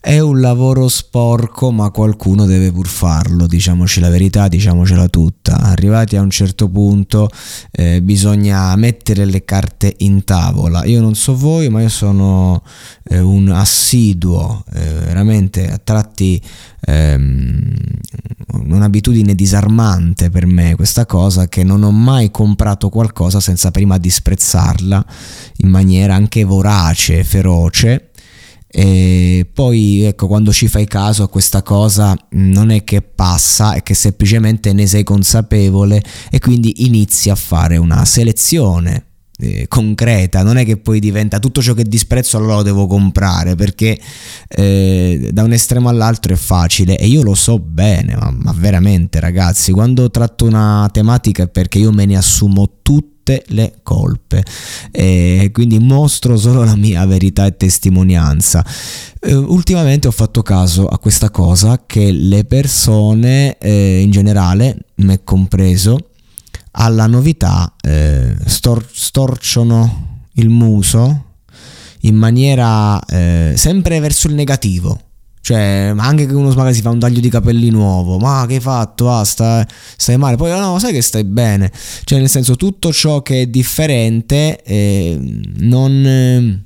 È un lavoro sporco, ma qualcuno deve pur farlo, diciamoci la verità, diciamocela tutta. Arrivati a un certo punto eh, bisogna mettere le carte in tavola. Io non so voi, ma io sono eh, un assiduo, eh, veramente a tratti ehm, un'abitudine disarmante per me questa cosa che non ho mai comprato qualcosa senza prima disprezzarla in maniera anche vorace, feroce e poi ecco quando ci fai caso a questa cosa non è che passa è che semplicemente ne sei consapevole e quindi inizi a fare una selezione eh, concreta. Non è che poi diventa tutto ciò che disprezzo allora lo devo comprare perché eh, da un estremo all'altro è facile. E io lo so bene ma, ma veramente ragazzi quando tratto una tematica è perché io me ne assumo tutte tutte le colpe e quindi mostro solo la mia verità e testimonianza. Eh, ultimamente ho fatto caso a questa cosa che le persone eh, in generale, me compreso, alla novità eh, stor- storciono il muso in maniera eh, sempre verso il negativo cioè, anche che uno magari si fa un taglio di capelli nuovo, ma che hai fatto? Ah, stai, stai male. Poi no, sai che stai bene. Cioè, nel senso, tutto ciò che è differente eh, non,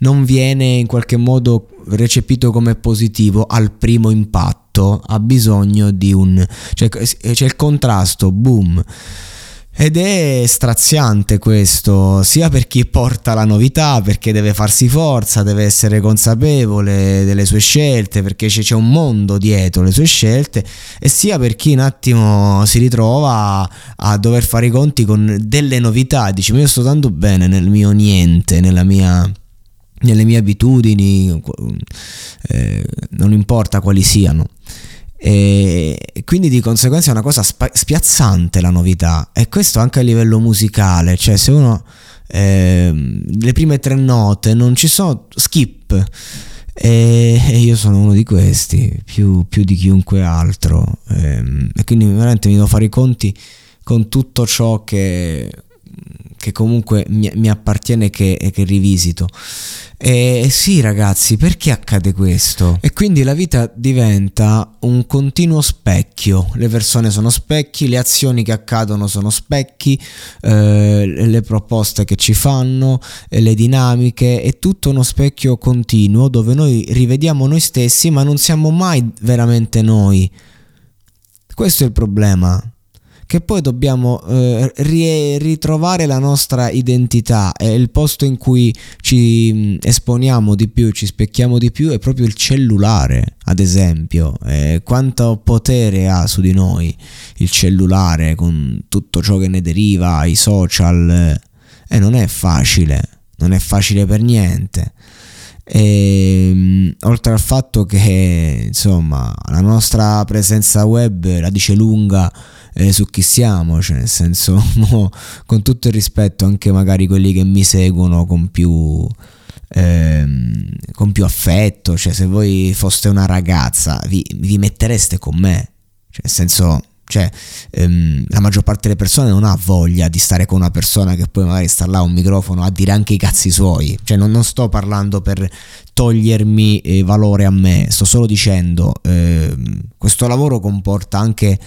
non viene in qualche modo recepito come positivo al primo impatto. Ha bisogno di un... cioè, c'è il contrasto, boom ed è straziante questo, sia per chi porta la novità, perché deve farsi forza, deve essere consapevole delle sue scelte, perché c'è un mondo dietro le sue scelte, e sia per chi un attimo si ritrova a dover fare i conti con delle novità, dice ma io sto tanto bene nel mio niente, nella mia nelle mie abitudini, eh, non importa quali siano. E quindi di conseguenza è una cosa spiazzante la novità. E questo anche a livello musicale, cioè se uno eh, le prime tre note non ci sono skip. E, io sono uno di questi più, più di chiunque altro. E, e quindi veramente mi devo fare i conti con tutto ciò che che comunque mi, mi appartiene e che, che rivisito. E sì ragazzi, perché accade questo? E quindi la vita diventa un continuo specchio, le persone sono specchi, le azioni che accadono sono specchi, eh, le proposte che ci fanno, le dinamiche, è tutto uno specchio continuo dove noi rivediamo noi stessi ma non siamo mai veramente noi. Questo è il problema che poi dobbiamo eh, ritrovare la nostra identità e il posto in cui ci mm, esponiamo di più, ci specchiamo di più è proprio il cellulare, ad esempio. Eh, quanto potere ha su di noi il cellulare con tutto ciò che ne deriva, i social. E eh, non è facile, non è facile per niente. E, ehm, oltre al fatto che insomma la nostra presenza web la dice lunga eh, su chi siamo, cioè nel senso, mo, con tutto il rispetto anche magari quelli che mi seguono con più, ehm, con più affetto, cioè se voi foste una ragazza vi, vi mettereste con me, cioè nel senso cioè ehm, la maggior parte delle persone non ha voglia di stare con una persona che poi magari sta là a un microfono a dire anche i cazzi suoi. Cioè non, non sto parlando per togliermi eh, valore a me sto solo dicendo eh, questo lavoro comporta anche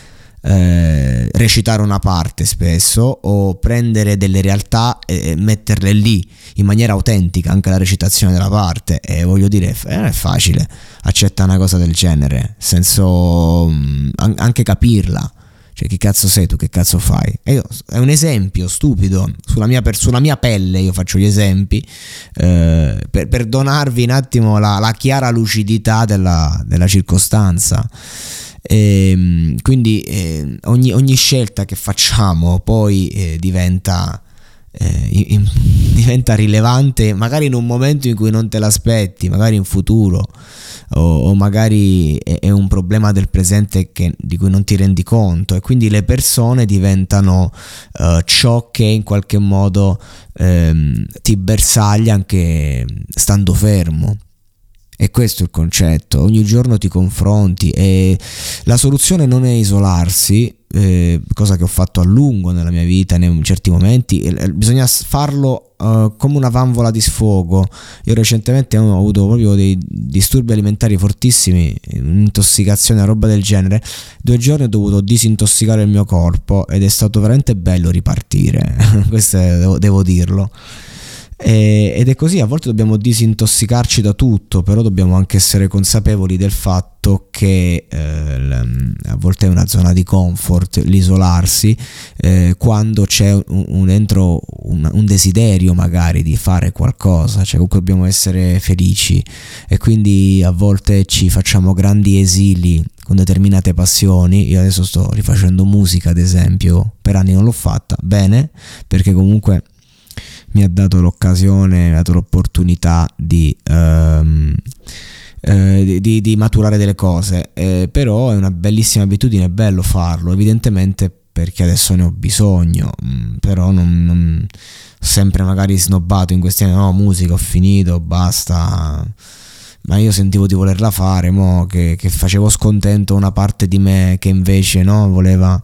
eh, recitare una parte spesso o prendere delle realtà e metterle lì in maniera autentica anche la recitazione della parte e voglio dire non è facile accettare una cosa del genere senso mm, anche capirla cioè che cazzo sei tu, che cazzo fai? Io, è un esempio stupido, sulla mia, sulla mia, pelle io faccio gli esempi, eh, per, per, donarvi un attimo la, la chiara lucidità della, della circostanza. E, ehm, quindi eh, ogni, ogni, scelta che facciamo poi eh, diventa, eh, in, diventa rilevante magari in un momento in cui non te l'aspetti, magari in futuro. o, o magari è, è, un problema del presente che, di cui non ti rendi conto e quindi le persone diventano uh, ciò che in qualche modo ehm, ti bersaglia anche stando fermo. E questo è il concetto, ogni giorno ti confronti e la soluzione non è isolarsi, eh, cosa che ho fatto a lungo nella mia vita in certi momenti, eh, bisogna farlo uh, come una vanvola di sfogo. Io recentemente ho avuto proprio dei disturbi alimentari fortissimi, un'intossicazione, roba del genere. Due giorni ho dovuto disintossicare il mio corpo ed è stato veramente bello ripartire, questo è, devo, devo dirlo. Ed è così, a volte dobbiamo disintossicarci da tutto, però dobbiamo anche essere consapevoli del fatto che eh, a volte è una zona di comfort l'isolarsi eh, quando c'è un, un dentro un, un, desiderio magari di fare qualcosa, cioè comunque dobbiamo essere felici e quindi a volte ci facciamo grandi esili con determinate passioni. Io adesso sto rifacendo musica, ad esempio, per anni non l'ho fatta bene perché comunque mi ha dato l'occasione, mi ha dato l'opportunità di, um, eh, di, di maturare delle cose, eh, però è una bellissima abitudine, è bello farlo, evidentemente perché adesso ne ho bisogno, mm, però non, non sempre magari snobbato in questi anni, no, musica, ho finito, basta. Ma io sentivo di volerla fare, mo che, che, facevo scontento una parte di me che invece no, voleva,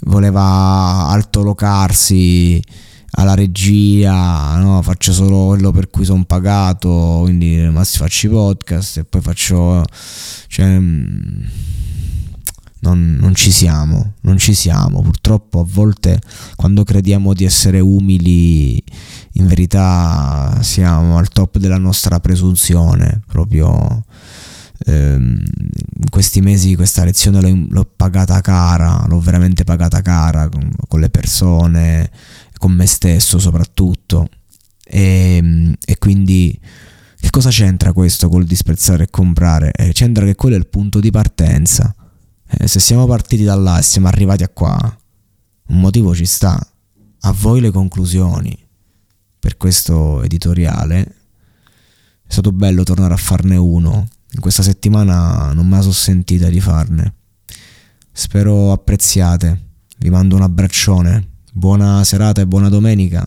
voleva altolocarsi alla regia, no? faccio solo quello per cui sono pagato, quindi massimo faccio i podcast e poi faccio... Cioè, mm, non, non, ci siamo, non ci siamo. Purtroppo a volte quando crediamo di essere umili, in verità siamo al top della nostra presunzione, proprio ehm, in questi mesi questa lezione l'ho, l'ho, pagata cara, l'ho veramente pagata cara con, con le persone, con me stesso soprattutto. E, e, quindi che cosa c'entra questo col disprezzare e comprare? Eh, c'entra che quello è il punto di partenza. Eh, se siamo partiti da là e siamo arrivati a qua, un motivo ci sta. A voi le conclusioni per questo editoriale. È stato bello tornare a farne uno. In questa settimana non me la sono sentita di farne. Spero apprezziate. Vi mando un abbraccione Buona serata e buona domenica.